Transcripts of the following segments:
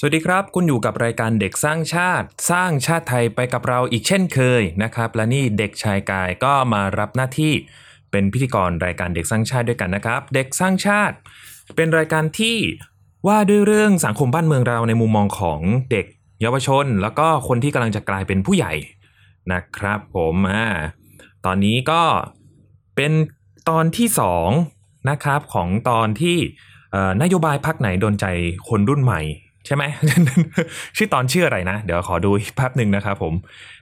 สวัสดีครับ คุณอยู่กับรายการเด็กสร้างชาติ สร้างชาติไทยไปกับเราอีกเช่นเคยนะครับ และนี่เด็กชายกายก็มารับหน้าที่เป็นพิธีกรรายการเด็กสร้างชาติด้วยกันนะครับ เด็กสร้างชาติ เป็นรายการที่ว่าด้วยเรื่องสังคมบ้านเมืองเราในมุมมองของเด็กเยาวชน แล้วก็คนที่กำลังจะกลายเป็นผู้ใหญ่นะครับ ผมอ่าตอนนี้ก็เป็นตอนที่สองนะครับของตอนที่นโยบายพักไหนโดนใจคนรุ่นใหม่ ใช่ไหม ชื่อตอนชื่ออะไรนะ เดี๋ยวขอดูแป๊บหนึ่งนะครับผม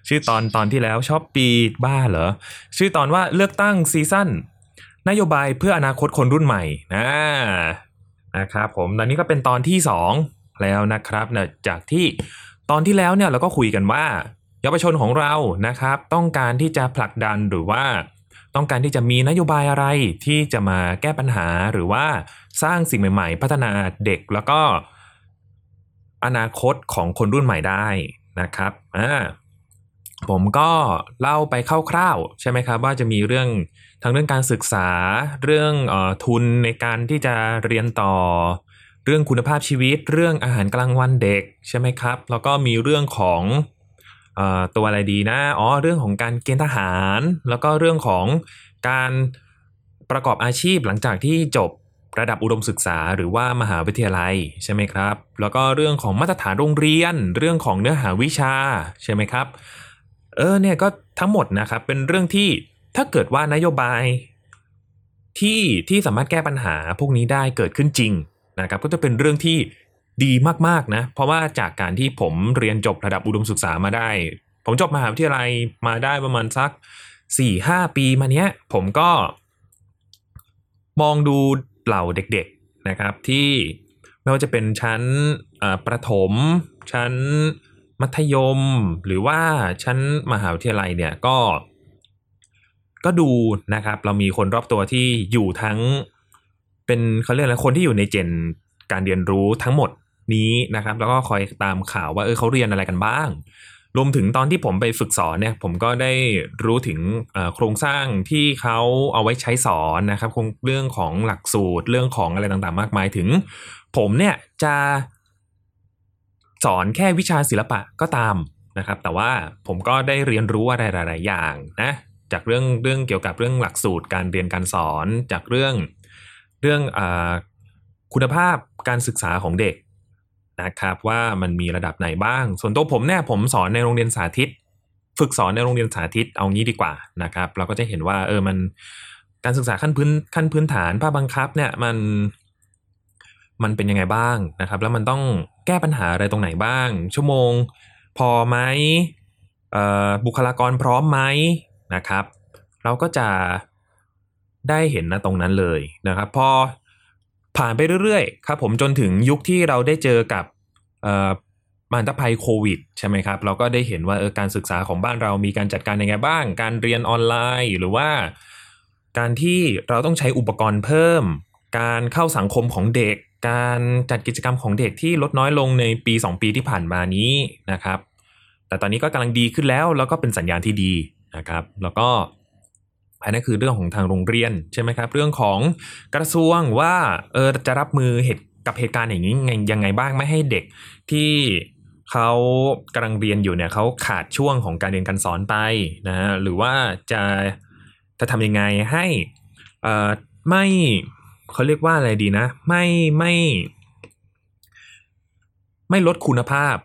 ชื่อตอนตอนที่แล้วชอบปีบ้าเหรอ ชื่อตอนว่าเลือกตั้งซีซั่นนโยบายเพื่ออนาคตคนรุ่นใหม่นะนะครับผมตอนนี้ก็เป็นตอนที่สองแล้วนะครับนะจากที่ตอนที่แล้วเนี่ยเราก็คุยกันว่าเยาวชนของเรานะครับ ต้องการที่จะผลักดันหรือว่า ต้องการที่จะมีนโยบายอะไรที่จะมาแก้ปัญหาหรือว่าสร้างสิ่งใหม่ ๆ พัฒนาเด็กแล้วก็ อนาคตของคนรุ่นใหม่ได้นะครับอ่าผมก็เล่าไปคร่าวๆใช่ไหมครับว่าจะมีเรื่องทั้งเรื่องการศึกษาเรื่องออทุนในการที่จะเรียนต่อ เรื่องคุณภาพชีวิต เรื่องอาหารกลางวันเด็กใช่ไหมครับแล้วก็มีเรื่องของออตัวอะไรดีนะอ๋อเรื่องของการเกณฑ์ทหาร แล้วก็เรื่องของการประกอบอาชีพหลังจากที่จบ ระดับอุดมศึกษาหรือว่ามหาวิทยาลัยใช่ไหมครับ แล้วก็เรื่องของมาตรฐานโรงเรียน เรื่องของเนื้อหาวิชาใช่ไหมครับ เออเนี่ยก็ทั้งหมดนะครับเป็นเรื่องที่ถ้าเกิดว่านโยบายที่ที่สามารถแก้ปัญหาพวกนี้ได้เกิดขึ้นจริงนะครับก็จะเป็นเรื่องที่ดีมากๆนะเพราะว่าจากการที่ผมเรียนจบระดับอุดมศึกษามาได้ ผมจบมหาวิทยาลัยมาได้ประมาณสักสี่ห้าปีมาเนี้ย ผมก็มองดู เหล่าเด็กๆนะครับที่ไม่ว่าจะเป็นชั้นประถม ชั้นมัธยม หรือว่าชั้นมหาวิทยาลัยเนี่ยก็ ก็ดูนะครับเรามีคนรอบตัวที่อยู่ทั้งเป็นเขาเรียกอะไรคนที่อยู่ในเจนการเรียนรู้ทั้งหมดนี้นะครับ แล้วก็คอยตามข่าวว่าเออเขาเรียนอะไรกันบ้าง รวมถึงตอนที่ผมไปฝึกสอนเนี่ยผมก็ได้รู้ถึงโครงสร้างที่เขาเอาไว้ใช้สอนนะครับคงเรื่องของหลักสูตรเรื่องของอะไรต่างๆ มากมายถึง ผมเนี่ยจะสอนแค่วิชาศิลปะก็ตามนะครับ แต่ว่าผมก็ได้เรียนรู้อะไรหลาย ๆ อย่างนะจากเรื่องเรื่องเกี่ยวกับเรื่องหลักสูตรการเรียนการสอนจากเรื่องเรื่องอคุณภาพการศึกษาของเด็ก นะครับว่ามันมีระดับไหนบ้าง ส่วนตัวผมเนี่ยผมสอนในโรงเรียนสาธิต ฝึกสอนในโรงเรียนสาธิตเอางี้ดีกว่านะครับ เราก็จะเห็นว่าเออมันการศึกษาขั้นพื้นขั้นพื้นฐานภาคบังคับเนี่ยมันมันเป็นยังไงบ้างนะครับ แล้วมันต้องแก้ปัญหาอะไรตรงไหนบ้าง ชั่วโมงพอไหมเออบุคลากรพร้อมไหมนะครับ เราก็จะได้เห็นนะตรงนั้นเลยนะครับ พอ ผ่านไปเรื่อยๆครับผมจนถึงยุคที่เราได้เจอกับมันตภัยโควิดใช่ไหมครับ เราก็ได้เห็นว่าเออการศึกษาของบ้านเรามีการจัดการยังไงบ้าง การเรียนออนไลน์หรือว่า การที่เราต้องใช้อุปกรณ์เพิ่ม การเข้าสังคมของเด็ก การจัดกิจกรรมของเด็กที่ลดน้อยลงในปี 2 ปีที่ผ่านมานี้นะครับ แต่ตอนนี้ก็กำลังดีขึ้นแล้วแล้วก็เป็นสัญญาณที่ดีนะครับ แล้วก็ อันนั้นคือเรื่องของทางโรงเรียนใช่ไหมครับ เรื่องของกระทรวงว่าเออจะรับมือเหตุกับเหตุการณ์อย่างนี้ไงยังไงบ้างไม่ให้เด็กที่เขากำลังเรียนอยู่เนี่ยเขาขาดช่วงของการเรียนการสอนไปนะฮะหรือว่าจะจะทำยังไงให้เอ่อไม่เขาเรียกว่าอะไรดีนะ ไม่ไม่ ไม่ลดคุณภาพ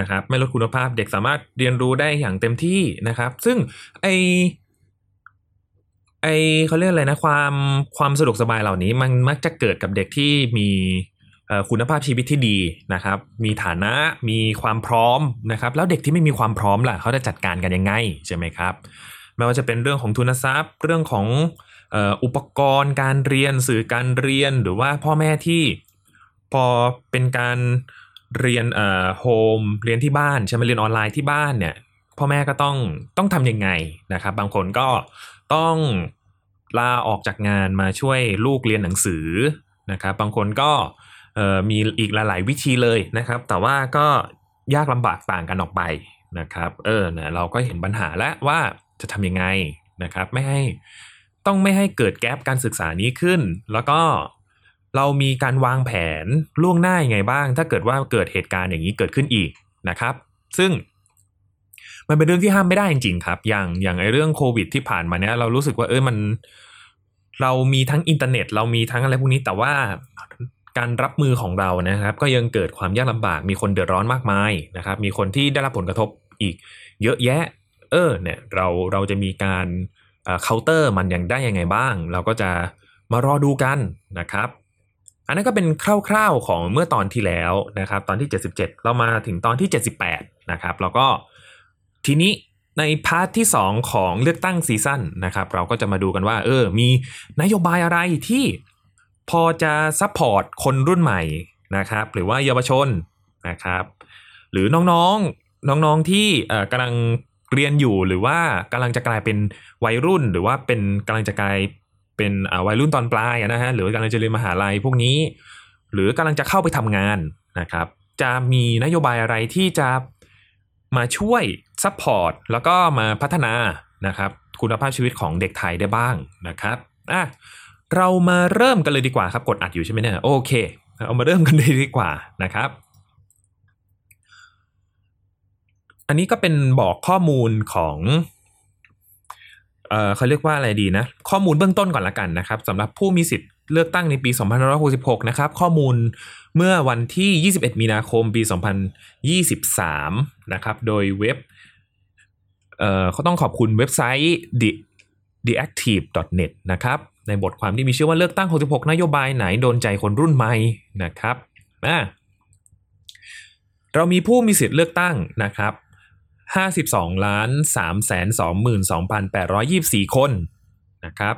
นะครับ ไม่ลดคุณภาพเด็กสามารถเรียนรู้ได้อย่างเต็มที่นะครับ ซึ่งไอ ไอเขาเรียกอะไรนะความความสะดวกสบายเหล่านี้มันมักจะเกิดกับเด็กที่มีคุณภาพชีวิตที่ดีนะครับ มีฐานะมีความพร้อมนะครับ แล้วเด็กที่ไม่มีความพร้อมล่ะเขาจะจัดการกันยังไงใช่ไหมครับไม่ว่าจะเป็นเรื่องของทุนทรัพย์ เรื่องของอุปกรณ์ การเรียนสื่อการเรียนหรือว่าพ่อแม่ที่พอเป็นการเรียนเอ่อโฮมเรียนที่บ้านใช่ไหมเรียนออนไลน์ที่บ้านเนี่ยพ่อแม่ก็ต้องต้องทำยังไงนะครับ บางคนก็ต้อง ลาออกจากงานมาช่วยลูกเรียนหนังสือนะครับบางคนก็มีอีกหลาย ๆ วิธีเลยนะครับ แต่ว่าก็ยากลำบากต่างกันออกไปนะครับเออเนี่ยเราก็เห็นปัญหาแล้วว่าจะทำยังไงนะครับไม่ให้ต้องไม่ให้เกิดแกลบการศึกษานี้ขึ้น แล้วก็เรามีการวางแผนล่วงหน้ายังไงบ้าง ถ้าเกิดว่าเกิดเหตุการณ์อย่างนี้เกิดขึ้นอีกนะครับ ซึ่งมันเป็นเรื่องที่ห้ามไม่ได้จริงๆครับ อย่างอย่างไอเรื่องโควิดที่ผ่านมาเนี้ยเรารู้สึกว่าเออมัน เรามีทั้งอินเทอร์เน็ต เรามีทั้งอะไรพวกนี้แต่ว่าการรับมือของเรานะครับ ก็ยังเกิดความยากลำบากมีคนเดือดร้อนมากมายนะครับ มีคนที่ได้รับผลกระทบอีก เยอะแยะ เออเนี่ยเราเราจะมีการเคาน์เตอร์มันยังได้ยังไงบ้าง เราก็จะมารอดูกันนะครับ อันนั้นก็เป็นคร่าวๆของเมื่อตอนที่แล้วนะครับ ตอนที่ 77 เรามาถึงตอนที่ 78 นะครับ แล้วก็ทีนี้ ใน part ที่ 2 ของเลือกตั้ง season นะครับเราก็จะมาดูกันว่า เออ มีนโยบายอะไรที่พอจะ support คนรุ่นใหม่นะครับหรือว่าเยาวชนนะครับ หรือน้องๆน้องๆที่กำลังเรียนอยู่หรือว่ากำลังจะกลายเป็นวัยรุ่น หรือว่าเป็นกำลังจะกลายเป็นวัยรุ่นตอนปลายนะฮะหรือกำลังจะเรียนมหาลัยพวกนี้ หรือกำลังจะเข้าไปทำงานนะครับ จะมีนโยบายอะไรที่จะ มาช่วย support แล้วก็มาพัฒนานะครับคุณภาพชีวิตของเด็กไทยได้บ้างนะครับอะเรามาเริ่มกันเลยดีกว่าครับกดอัดอยู่ใช่ไหมเนี่ยโอเค เอามาเริ่มกันเลยดีกว่านะครับ อันนี้ก็เป็นบอกข้อมูลของเออเขาเรียกว่าอะไรดีนะ ข้อมูลเบื้องต้นก่อนละกันนะครับสำหรับผู้มีสิทธิ์ เลือกตั้งในปี 2566 นะครับ ข้อมูลเมื่อวันที่ 21 มีนาคม ปี 2023 นะครับ โดยเว็บ เอ่อเขาต้องขอบคุณเว็บไซต์ the theactive.net นะครับ ในบทความที่มีชื่อว่าเลือกตั้ง 66 นโยบายไหนโดนใจคนรุ่นใหม่นะครับอ่าเรามีผู้มีสิทธิ์เลือกตั้งนะครับ 52 ล้าน3 2 2 8 2 4 คนนะครับ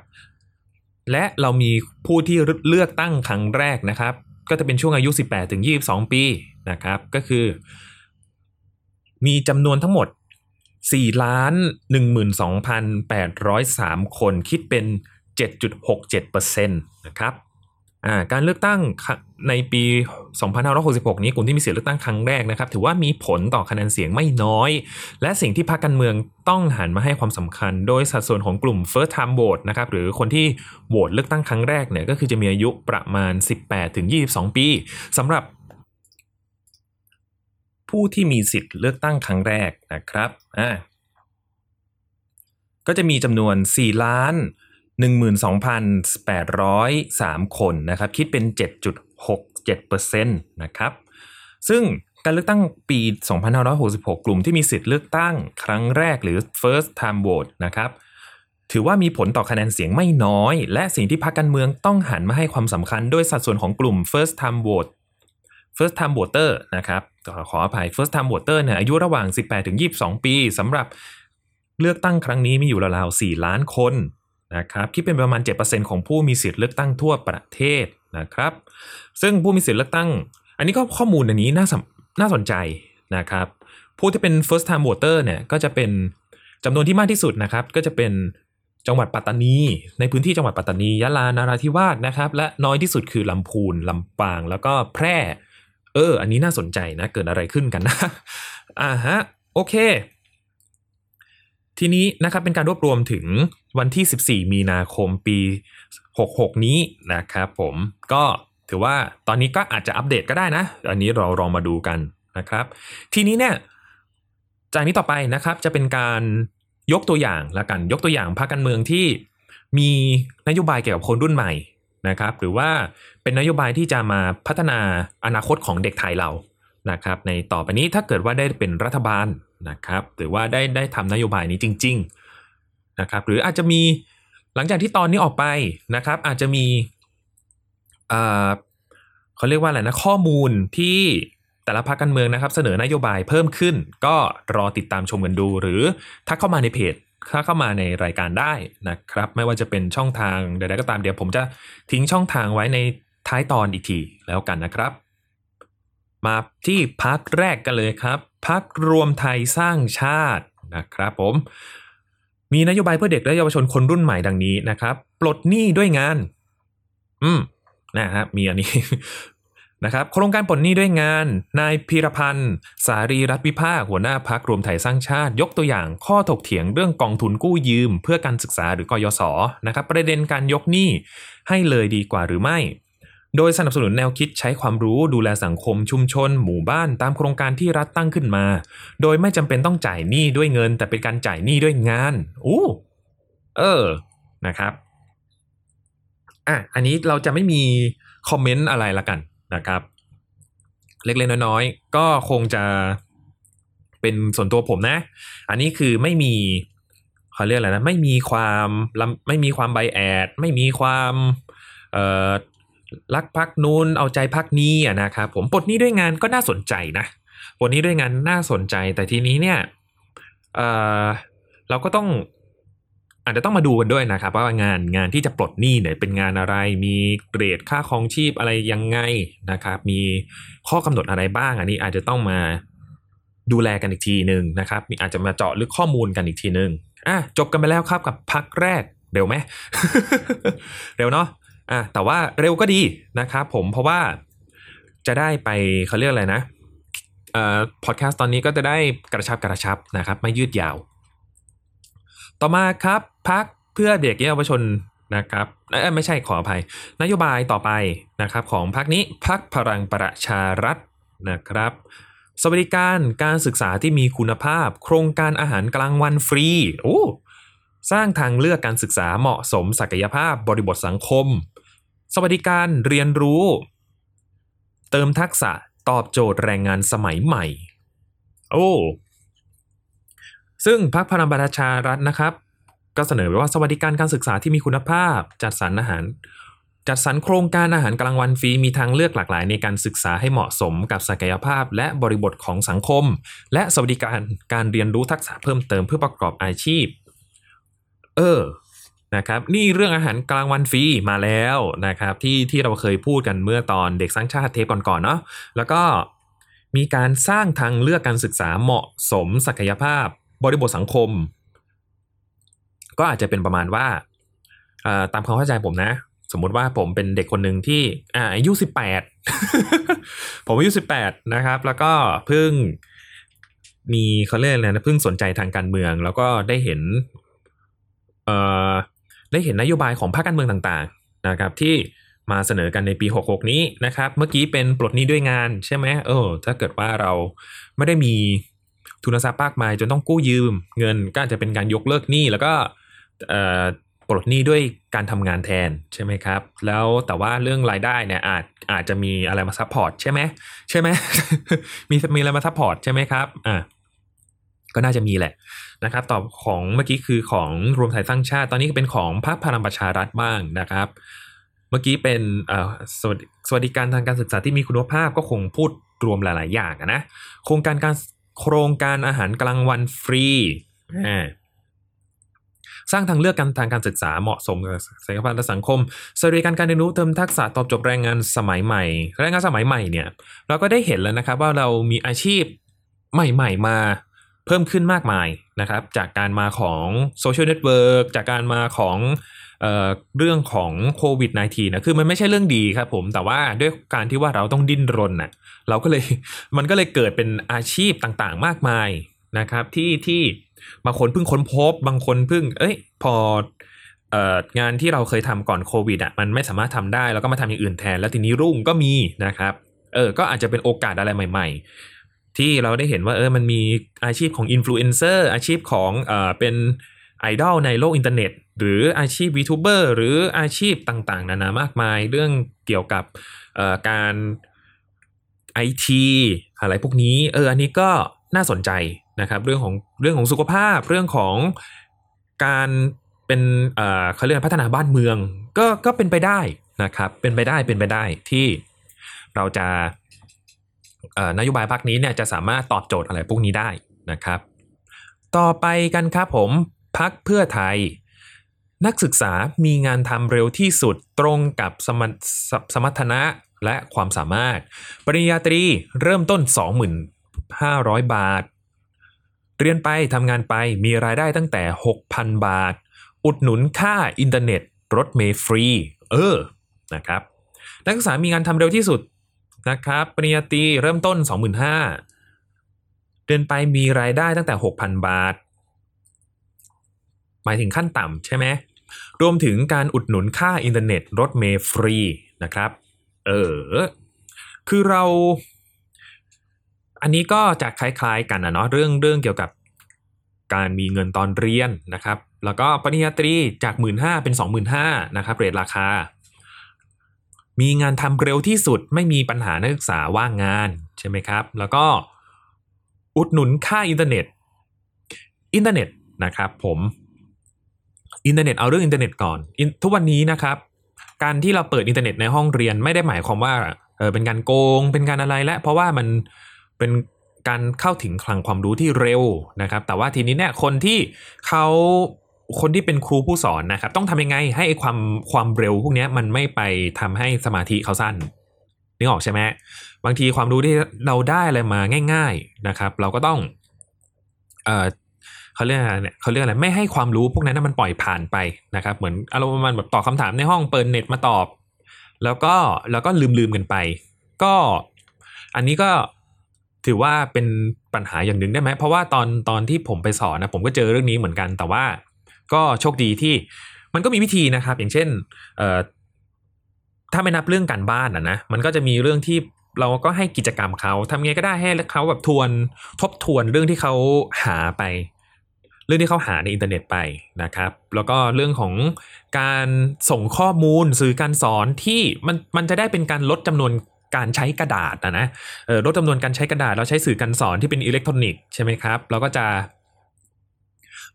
และเรามีผู้ที่เลือกตั้งครั้งแรกนะครับ ก็จะเป็นช่วงอายุ 18 ถึง 22 ปีนะครับ ก็คือ มีจำนวนทั้งหมด 4 ล้าน 12,803 คนคิดเป็น 7.67%นะครับ การเลือกตั้งในปี 2566 นี้กลุ่มที่มีสิทธิเลือกตั้งครั้งแรกนะครับ ถือว่ามีผลต่อคะแนนเสียงไม่น้อย และสิ่งที่พรรคการเมืองต้องหันมาให้ความสำคัญ โดยสัดส่วนของกลุ่ม first time vote นะครับหรือคนที่โหวตเลือกตั้งครั้งแรกเนี่ยก็คือจะมีอายุประมาณ 18-22 ปีสำหรับ ผู้ที่มีสิทธิ์เลือกตั้งครั้งแรกนะครับอ่าก็จะมีจำนวน 4 ล้าน 12,803 คนนะครับคิดเป็น 7.67%นะครับซึ่งการเลือกตั้งปี 2566 กลุ่มที่มีสิทธิ์เลือกตั้งครั้งแรกหรือ first time vote นะครับถือว่ามีผลต่อคะแนนเสียงไม่น้อย และสิ่งที่พรรคการเมืองต้องหันมาให้ความสำคัญโดยสัดส่วนของกลุ่ม first time vote first time voter นะครับขออภัย first time voter เนี่ยอายุระหว่าง 18-22 ปีสำหรับเลือกตั้งครั้งนี้มีอยู่ราวๆ4ล้านคน นะครับคิดเป็นประมาณ 7%ของผู้มีสิทธิ์เลือกตั้งทั่วประเทศนะครับ ซึ่งผู้มีสิทธิ์เลือกตั้ง อันนี้ก็ข้อมูลอันนี้น่าน่าสนใจนะครับ ผู้ที่เป็น first time voter เนี่ยก็จะเป็นจำนวนที่มากที่สุดนะครับ ก็จะเป็นจังหวัดปัตตานี ในพื้นที่จังหวัดปัตตานียะลานาราธิวาสนะครับ และน้อยที่สุดคือลำพูนลำปาง แล้วก็แพร่ เออ อันนี้น่าสนใจนะ เกิดอะไรขึ้นกันนะอ่าฮะโอเค ทีนี้นะครับเป็นการรวบรวมถึงวันที่ 14 มีนาคมปี 66 นี้นะครับผมก็ถือว่าตอนนี้ก็อาจจะอัปเดตก็ได้นะ อันนี้เราลองมาดูกันนะครับ ทีนี้เนี่ยจากนี้ต่อไปนะครับจะเป็นการยกตัวอย่างละกันยกตัวอย่างพรรคการเมืองที่มีนโยบายเกี่ยวกับคนรุ่นใหม่นะครับ หรือว่าเป็นนโยบายที่จะมาพัฒนาอนาคตของเด็กไทยเรานะครับ ในต่อไปนี้ถ้าเกิดว่าได้เป็นรัฐบาล นะครับหรือว่าได้ได้ทำนโยบายนี้จริง ๆนะครับ หรืออาจจะมีหลังจากที่ตอนนี้ออกไปนะครับ อาจจะมีเขาเรียกว่าอะไรนะข้อมูลที่แต่ละพรรคการเมืองนะครับ เสนอนโยบายเพิ่มขึ้น ก็รอติดตามชมกันดู หรือถ้าเข้ามาในเพจถ้าเข้ามาในรายการได้นะครับ ไม่ว่าจะเป็นช่องทางใดๆก็ตามเดี๋ยวผมจะทิ้งช่องทางไว้ในท้ายตอนอีกทีแล้วกันนะครับ มาที่พักแรกกันเลยครับ พักรวมไทยสร้างชาตินะครับผม มีนโยบายเพื่อเด็กและเยาวชนคนรุ่นใหม่ดังนี้นะครับ ปลดหนี้ด้วยงาน อืมนะครับมีอันนี้นะครับโครงการปลดหนี้ด้วยงาน นายพีรพันธ์ สารีรัฐวิภาคหัวหน้าพักรวมไทยสร้างชาติ ยกตัวอย่างข้อถกเถียงเรื่องกองทุนกู้ยืม เพื่อการศึกษาหรือกยศนะครับ ประเด็นการยกหนี้ให้เลยดีกว่าหรือไม่ โดยสนับสนุนแนวคิดใช้ความรู้ดูแลสังคมชุมชน หมู่บ้านตามโครงการที่รัฐตั้งขึ้นมา โดยไม่จำเป็นต้องจ่ายหนี้ด้วยเงิน แต่เป็นการจ่ายหนี้ด้วยงานอู้เออนะครับอะอันนี้เราจะไม่มีคอมเมนต์อะไรละกันนะครับ เล็กๆน้อยๆก็คงจะเป็นส่วนตัวผมนะ อันนี้คือไม่มีเขาเรียกอะไรนะ ไม่มีความไม่มีความไบแอด ไม่มีความเอ่อ รักพักนู้นเอาใจพักนี้อะนะครับผมปลดหนี้ด้วยงานก็น่าสนใจนะปลดหนี้ด้วยงานน่าสนใจแต่ทีนี้เนี่ยเอ่อเราก็ต้องอาจจะต้องมาดูกันด้วยนะครับ ว่างานงานที่จะปลดหนี้เนี่ยเป็นงานอะไร มีเกรดค่าครองชีพอะไรยังไงนะครับ มีข้อกำหนดอะไรบ้าง อันนี้อาจจะต้องมาดูแลกันอีกทีหนึ่งนะครับมีอาจจะมาเจาะลึกข้อมูลกันอีกทีหนึ่งอะจบกันไปแล้วครับกับพักแรกเร็วไหม เร็วเนาะ อะแต่ว่าเร็วก็ดีนะครับผมเพราะว่าจะได้ไปเขาเรียกอะไรนะเอ่อพอดแคสต์ตอนนี้ก็จะได้กระชับกระชับนะครับ ไม่ยืดยาว ต่อมาครับพักเพื่อเด็กเยาวชนนะครับเอ้ไม่ใช่ขออภัย นโยบายต่อไปนะครับ ของพักนี้พักพลังประชารัฐนะครับ สวัสดิการการศึกษาที่มีคุณภาพ โครงการอาหารกลางวันฟรีโอ้สร้างทางเลือกการศึกษาเหมาะสมศักยภาพบริบทสังคม สวัสดิการเรียนรู้ เติมทักษะตอบโจทย์แรงงานสมัยใหม่ โอ้ซึ่งพรรคพลังประชารัฐนะครับ ก็เสนอไว้ว่าสวัสดิการการศึกษาที่มีคุณภาพ จัดสรรอาหาร จัดสรรโครงการอาหารกลางวันฟรีมีทางเลือกหลากหลายในการศึกษาให้เหมาะสมกับศักยภาพ และบริบทของสังคม และสวัสดิการการเรียนรู้ทักษะเพิ่มเติมเพื่อประกอบอาชีพ เออ นะครับนี่เรื่องอาหารกลางวันฟรีมาแล้วนะครับที่ที่เราเคยพูดกันเมื่อตอนเด็กสร้างชาติเทปก่อนๆเนาะแล้วก็มีการสร้างทางเลือกการศึกษาเหมาะสมศักยภาพบริบทสังคม ก็อาจจะเป็นประมาณว่าตามความเข้าใจผมนะ สมมุติว่าผมเป็นเด็กคนหนึ่งที่อายุสิบแปดผมอายุสิบแปดนะครับ แล้วก็เพิ่งมีเขาเรียกอะไรนะเพิ่งสนใจทางการเมือง แล้วก็ได้เห็นเอ่อ ได้เห็นนโยบายของภาคการเมืองต่างๆนะครับที่มาเสนอกันในปี 66 นี้นะครับเมื่อกี้เป็นปลดหนี้ด้วยงานใช่ไหมเออถ้าเกิดว่าเราไม่ได้มีทุนทรัพย์มากมายจนต้องกู้ยืม เงินก็อาจจะเป็นการยกเลิกหนี้แล้วก็เอ่อปลดหนี้ด้วยการทำงานแทนใช่ไหมครับ แล้วแต่ว่าเรื่องรายได้เนี่ยอาจอาจจะมีอะไรมา support ใช่ไหมใช่ไหมมีมีอะไรมา support ใช่ไหมครับอ่า ก็น่าจะมีแหละนะครับตอบของเมื่อกี้คือของรวมไทยสร้างชาติ ตอนนี้ก็เป็นของพรรคพลังประชารัฐบ้างนะครับ เมื่อกี้เป็นสวัสดิสวัสดิการทางการศึกษาที่มีคุณภาพก็คงพูดรวมหลาย ๆ อย่างนะโครงการการโครงการอาหารกลางวันฟรีสร้างทางเลือกการทางการศึกษาเหมาะสมกับศักยภาพและสังคมสวัสดิการการเรียนรู้เติมทักษะตอบโจทย์แรงงานสมัยใหม่ แรงงานสมัยใหม่เนี่ย เราก็ได้เห็นแล้วนะครับว่าเรามีอาชีพใหม่ ๆ มา เพิ่มขึ้นมากมายนะครับ จากการมาของ social network จากการมาของเอ่อเรื่องของโควิด -19 นะคือมันไม่ใช่เรื่องดีครับผมแต่ว่าด้วยการที่ว่าเราต้องดิ้นรนน่ะเราก็เลยมันก็เลยเกิดเป็นอาชีพต่างๆ มากมายนะครับ ที่ที่บางคนเพิ่งค้นพบบางคนเพิ่ง เอ้ยพอเอ่องานที่เราเคยทำก่อนโควิดอะมันไม่สามารถทำได้ แล้วก็มาทำอย่างอื่นแทน แล้วทีนี้รุ่งก็มีนะครับเออก็อาจจะเป็นโอกาสอะไรใหม่ ๆ ที่เราได้เห็นว่าเออมันมีอาชีพของอินฟลูเอนเซอร์อาชีพของเอ่อเป็นไอดอลในโลกอินเทอร์เน็ต หรืออาชีพ VTuber หรืออาชีพต่างๆ นานามากมาย เรื่องเกี่ยวกับเอ่อการไอทีอะไรพวกนี้เอออันนี้ก็น่าสนใจนะครับเรื่องของเรื่องของสุขภาพเรื่องของการเป็นเอ่อเขาเรียกพัฒนาบ้านเมือง ก็ก็เป็นไปได้นะครับเป็นไปได้เป็นไปได้ที่เราจะ นโยบายพรรคนี้เนี่ยจะสามารถตอบโจทย์อะไรพวกนี้ได้นะครับ ต่อไปกันครับผมพักเพื่อไทย นักศึกษามีงานทำเร็วที่สุดตรงกับสมรสสมรรถนะและความสามารถ ปริญญาตรีเริ่มต้น 25,000 บาท เรียนไปทำงานไปมีรายได้ตั้งแต่ 6,000 บาท อุดหนุนค่าอินเทอร์เน็ต รถเมล์ฟรี เออนะครับนักศึกษามีงานทำเร็วที่สุด นะครับปริญญาตรีเริ่มต้น 25,000เดือนไปมีรายได้ตั้งแต่ 6,000 บาท หมายถึงขั้นต่ำใช่ไหมรวมถึงการอุดหนุนค่าอินเทอร์เน็ตรถเมล์ฟรีนะครับ เออ คือเรา อันนี้ก็จะคล้ายๆกันนะเนาะเรื่องเรื่องเกี่ยวกับการมีเงินตอนเรียนนะครับ แล้วก็ปริญญาตรีจากหมื่นห้าเป็นสองหมื่นห้านะครับ rate ราคา มีงานทำเร็วที่สุดไม่มีปัญหานักศึกษาว่างงานใช่ไหมครับ แล้วก็อุดหนุนค่าอินเทอร์เน็ต อินเทอร์เน็ตนะครับผมอินเทอร์เน็ตเอาเรื่องอินเทอร์เน็ตก่อนอะทุกวันนี้นะครับ การที่เราเปิดอินเทอร์เน็ตในห้องเรียนไม่ได้หมายความว่าเออเป็นการโกงเป็นการอะไรและ เพราะว่ามันเป็นการเข้าถึงคลังความรู้ที่เร็วนะครับ แต่ว่าทีนี้เนี่ยคนที่เขา คนที่เป็นครูผู้สอนนะครับ ต้องทำยังไงให้ไอ้ความความเร็วพวกนี้มันไม่ไปทำให้สมาธิเขาสั้นนึกออกใช่ไหมบางทีความรู้ที่เราได้อะไรมาง่าย ๆนะครับ เราก็ต้องเออเขาเรียกอะไรเนี่ยเขาเรียกอะไรไม่ให้ความรู้พวกนั้นมันปล่อยผ่านไปนะครับ เหมือนอารมณ์มาณแบบตอบคาถามในห้องเปิดเน็ตมาตอบ แล้วก็แล้วก็ลืมลืมๆกันไป ก็อันนี้ก็ถือว่าเป็นปัญหาอย่างหนึ่งได้ไหมเพราะว่าตอนตอนที่ผมไปสอนนะผมก็เจอเรื่องนี้เหมือนกันแต่ว่า ก็โชคดีที่มันก็มีวิธีนะครับ อย่างเช่นเอ่อถ้าไม่นับเรื่องการบ้านอะนะมันก็จะมีเรื่องที่เราก็ให้กิจกรรมเขาทำไงก็ได้ให้เขาแบบทวนทบทวนเรื่องที่เขาหาไป เรื่องที่เขาหาในอินเทอร์เน็ตไปนะครับ แล้วก็เรื่องของการส่งข้อมูลสื่อการสอนที่มันมันจะได้เป็นการลดจำนวนการใช้กระดาษนะนะลดจำนวนการใช้กระดาษเราใช้สื่อการสอนที่เป็นอิเล็กทรอนิกส์ใช่ไหมครับเราก็จะ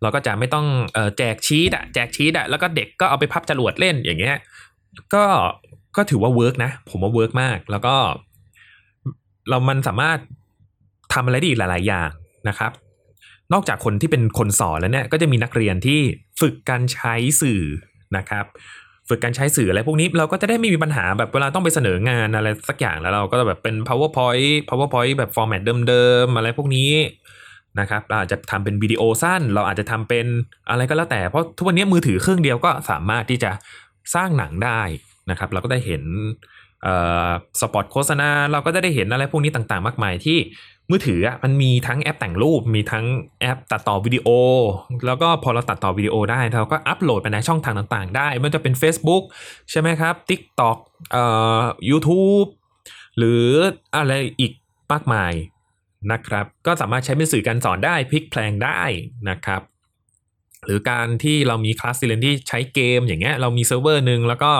เราก็จะไม่ต้องแจกชีตอะแจกชีตอะแล้วก็เด็กก็เอาไปพับจรวดเล่นอย่างเงี้ยก็ก็ถือว่า work นะ ผมว่า work มาก แล้วก็ เรามันสามารถทำอะไรได้อีกหลาย ๆ อย่างนะครับ นอกจากคนที่เป็นคนสอนแล้วเนี่ยก็จะมีนักเรียนที่ฝึกการใช้สื่อนะครับ ฝึกการใช้สื่ออะไรพวกนี้เราก็จะได้ไม่มีปัญหาแบบเวลาต้องไปเสนองานอะไรสักอย่างแล้วเราก็แบบเป็น powerpoint powerpoint แบบ format เดิม ๆ อะไรพวกนี้ นะครับเราอาจจะทำเป็นวิดีโอสั้น เราอาจจะทำเป็นอะไรก็แล้วแต่เพราะทุกวันนี้มือถือเครื่องเดียวก็สามารถที่จะสร้างหนังได้นะครับ เราก็ได้เห็นสปอตโฆษณาเราก็จะได้เห็นอะไรพวกนี้ต่างๆ มากมายที่มือถืออะมันมีทั้งแอปแต่งรูป มีทั้งแอปตัดต่อวิดีโอ แล้วก็พอเราตัดต่อวิดีโอได้ เราก็อัปโหลดไปในช่องทางต่างๆ ได้ไมันจะเป็น Facebook ใช่ไหมครับ TikTok เอ่อ YouTube หรืออะไรอีกมากมาย นะครับ ก็สามารถใช้เป็นสื่อการสอนได้พลิกแพลงได้นะครับ หรือการที่เรามีคลาสเรียนที่ใช้เกมอย่างเงี้ยเรามีเซิร์ฟเวอร์หนึ่งแล้วก็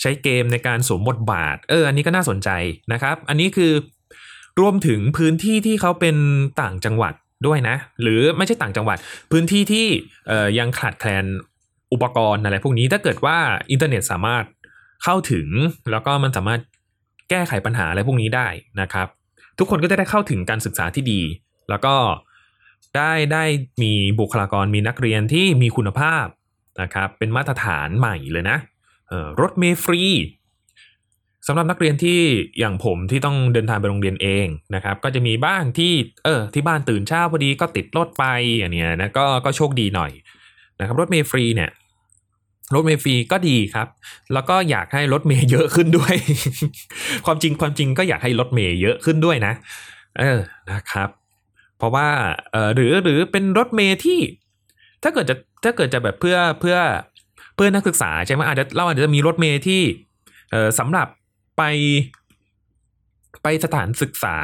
ใช้เกมในการสวมบทบาท เออ อันนี้ก็น่าสนใจนะครับ อันนี้คือรวมถึงพื้นที่ที่เขาเป็นต่างจังหวัดด้วยนะ หรือไม่ใช่ต่างจังหวัด พื้นที่ที่ยังขาดแคลนอุปกรณ์อะไรพวกนี้ถ้าเกิดว่าอินเทอร์เน็ตสามารถเข้าถึง แล้วก็มันสามารถแก้ไขปัญหาอะไรพวกนี้ได้นะครับ ทุกคนก็จะได้เข้าถึงการศึกษาที่ดี แล้วก็ได้ได้มีบุคลากรมีนักเรียนที่มีคุณภาพนะครับเป็นมาตรฐานใหม่เลยนะรถเมล์ฟรีสำหรับนักเรียนที่อย่างผมที่ต้องเดินทางไปโรงเรียนเองนะครับ ก็จะมีบ้างที่เออที่บ้านตื่นเช้าพอดีก็ติดรถไปอันเนี้ยนะก็ก็โชคดีหน่อยนะครับรถเมล์ฟรีเนี่ย รถเมล์ฟรีก็ดีครับ แล้วก็อยากให้รถเมล์เยอะขึ้นด้วย ความจริงความจริงก็อยากให้รถเมล์เยอะขึ้นด้วยนะ เออนะครับ เพราะว่าเออหรือหรือเป็นรถเมล์ที่ ถ้าเกิดจะถ้าเกิดจะแบบเพื่อเพื่อเพื่อนักศึกษาใช่ไหมอาจจะเราอาจจะมีรถเมล์ที่เออสำหรับไปไปสถานศึกษา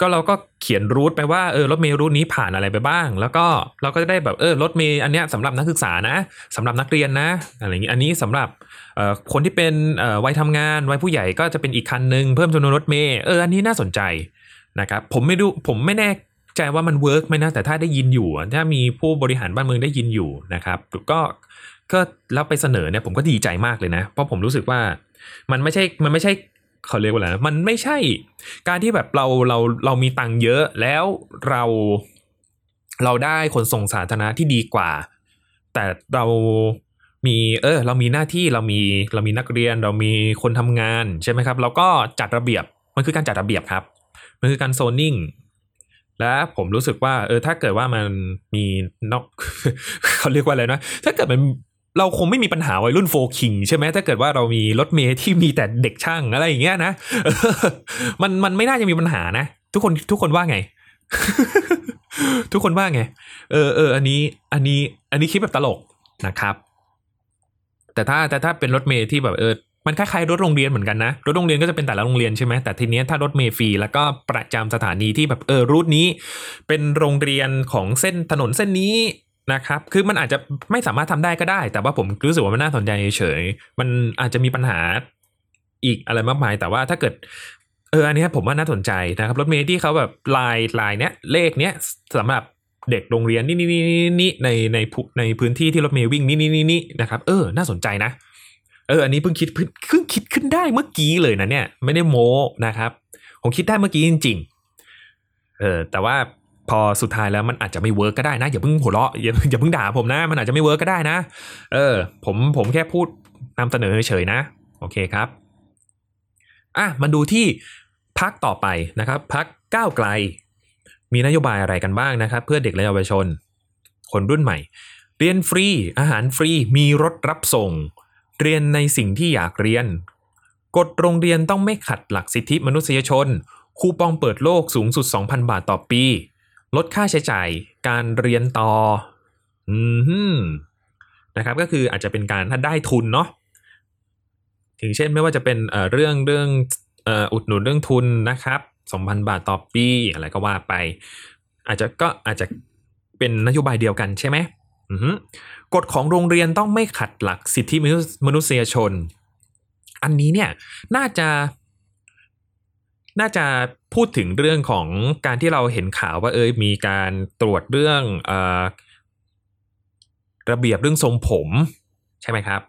ก็เราก็เขียน route ไปว่าเออรถเมล์ route นี้ผ่านอะไรไปบ้าง แล้วก็เราก็จะได้แบบเออรถเมล์อันเนี้ยสำหรับนักศึกษานะสำหรับนักเรียนนะอะไรอย่างงี้อันนี้สำหรับเอ่อคนที่เป็นเอ่อวัยทำงานวัยผู้ใหญ่ก็จะเป็นอีกคันหนึ่งเพิ่มจำนวนรถเมล์เอออันนี้น่าสนใจนะครับผมไม่ดูผมไม่แน่ใจว่ามัน work ไหมนะแต่ถ้าได้ยินอยู่ ถ้ามีผู้บริหารบ้านเมืองได้ยินอยู่นะครับก็ก็แล้วไปเสนอเนี่ยผมก็ดีใจมากเลยนะ เพราะผมรู้สึกว่ามันไม่ใช่มันไม่ใช่ เขาเรียกว่าอะไรนะมันไม่ใช่ การที่แบบเราเราเรามีตังค์เยอะแล้วเรา เราได้ขนส่งสาธารณะที่ดีกว่า แต่เรามีเออ เรามีหน้าที่เรามีเรามีนักเรียนเรามีคนทำงานใช่ไหมครับ เราก็จัดระเบียบมันคือการจัดระเบียบครับ มันคือการโซนนิ่งและผมรู้สึกว่า เออถ้าเกิดว่ามันมีนอกเขาเรียกว่าอะไรนะถ้าเกิดมัน เราคงไม่มีปัญหาวัยรุ่นโฟคิงใช่ไหมถ้าเกิดว่าเรามีรถเมย์ที่มีแต่เด็กช่างอะไรอย่างเงี้ยนะมันมันไม่น่าจะมีปัญหานะ ทุกคนทุกคนว่าไง ทุกคนว่าไง เออเอออันนี้ อันนี้ อันนี้คิดแบบตลกนะครับ แต่ถ้าแต่ถ้าเป็นรถเมย์ที่แบบเออมันคล้ายๆรถโรงเรียนเหมือนกันนะ รถโรงเรียนก็จะเป็นแต่ละโรงเรียนใช่ไหมแต่ทีเนี้ยถ้ารถเมล์ฟรีแล้วก็ประจำสถานีที่แบบเออรูทนี้ เป็นโรงเรียนของเส้นถนนเส้นนี้ นะครับ คือมันอาจจะไม่สามารถทำได้ก็ได้ แต่ว่าผมรู้สึกว่ามันน่าสนใจเฉย มันอาจจะมีปัญหาอีกอะไรมากมาย แต่ว่าถ้าเกิด เออ อันนี้ผมว่าน่าสนใจนะครับ รถเมล์ที่เขาแบบลายลายเนี้ย เลขเนี้ยสำหรับเด็กโรงเรียนนี่นี่นี่นี่ในในภูในพื้นที่ที่รถเมล์วิ่งนี่นี่นี่นี่นะครับ เออ น่าสนใจนะ เออ อันนี้เพิ่งคิดเพิ่งเพิ่งคิดขึ้นได้เมื่อกี้เลยนะเนี่ย ไม่ได้โม้นะครับ ผมคิดได้เมื่อกี้จริง ๆ เออ แต่ว่า พอสุดท้ายแล้วมันอาจจะไม่ work ก็ได้นะ อย่าเพิ่งหัวเราะอย่าอย่าเพิ่งด่าผมนะ มันอาจจะไม่ work ก็ได้นะ เออ ผมผมแค่พูดนำเสนอเฉยๆนะ โอเคครับอะมาดูที่พรรคต่อไปนะครับพรรคก้าวไกล มีนโยบายอะไรกันบ้างนะครับ เพื่อเด็กและเยาวชน คนรุ่นใหม่ เรียนฟรี อาหารฟรี มีรถรับส่ง เรียนในสิ่งที่อยากเรียน กฎโรงเรียนต้องไม่ขัดหลักสิทธิมนุษยชน คูปองเปิดโลกสูงสุด 2,000 บาทต่อปี ลดค่าใช้จ่ายการเรียนต่อ อืมนะครับก็คืออาจจะเป็นการถ้าได้ทุนเนาะถึงเช่นไม่ว่าจะเป็นเรื่องเรื่องอุดหนุนเรื่องทุนนะครับ2,000 บาทต่อปีอะไรก็ว่าไป อาจจะก็อาจจะเป็นนโยบายเดียวกันใช่ไหมอือฮึกฎของโรงเรียนต้องไม่ขัดหลักสิทธิมนุษยชน อันนี้เนี่ยน่าจะ น่าจะพูดถึงเรื่องของการที่เราเห็นข่าวว่าเอยมีการตรวจเรื่องอระเบียบเรื่องทรงผมใช่ไหมครับ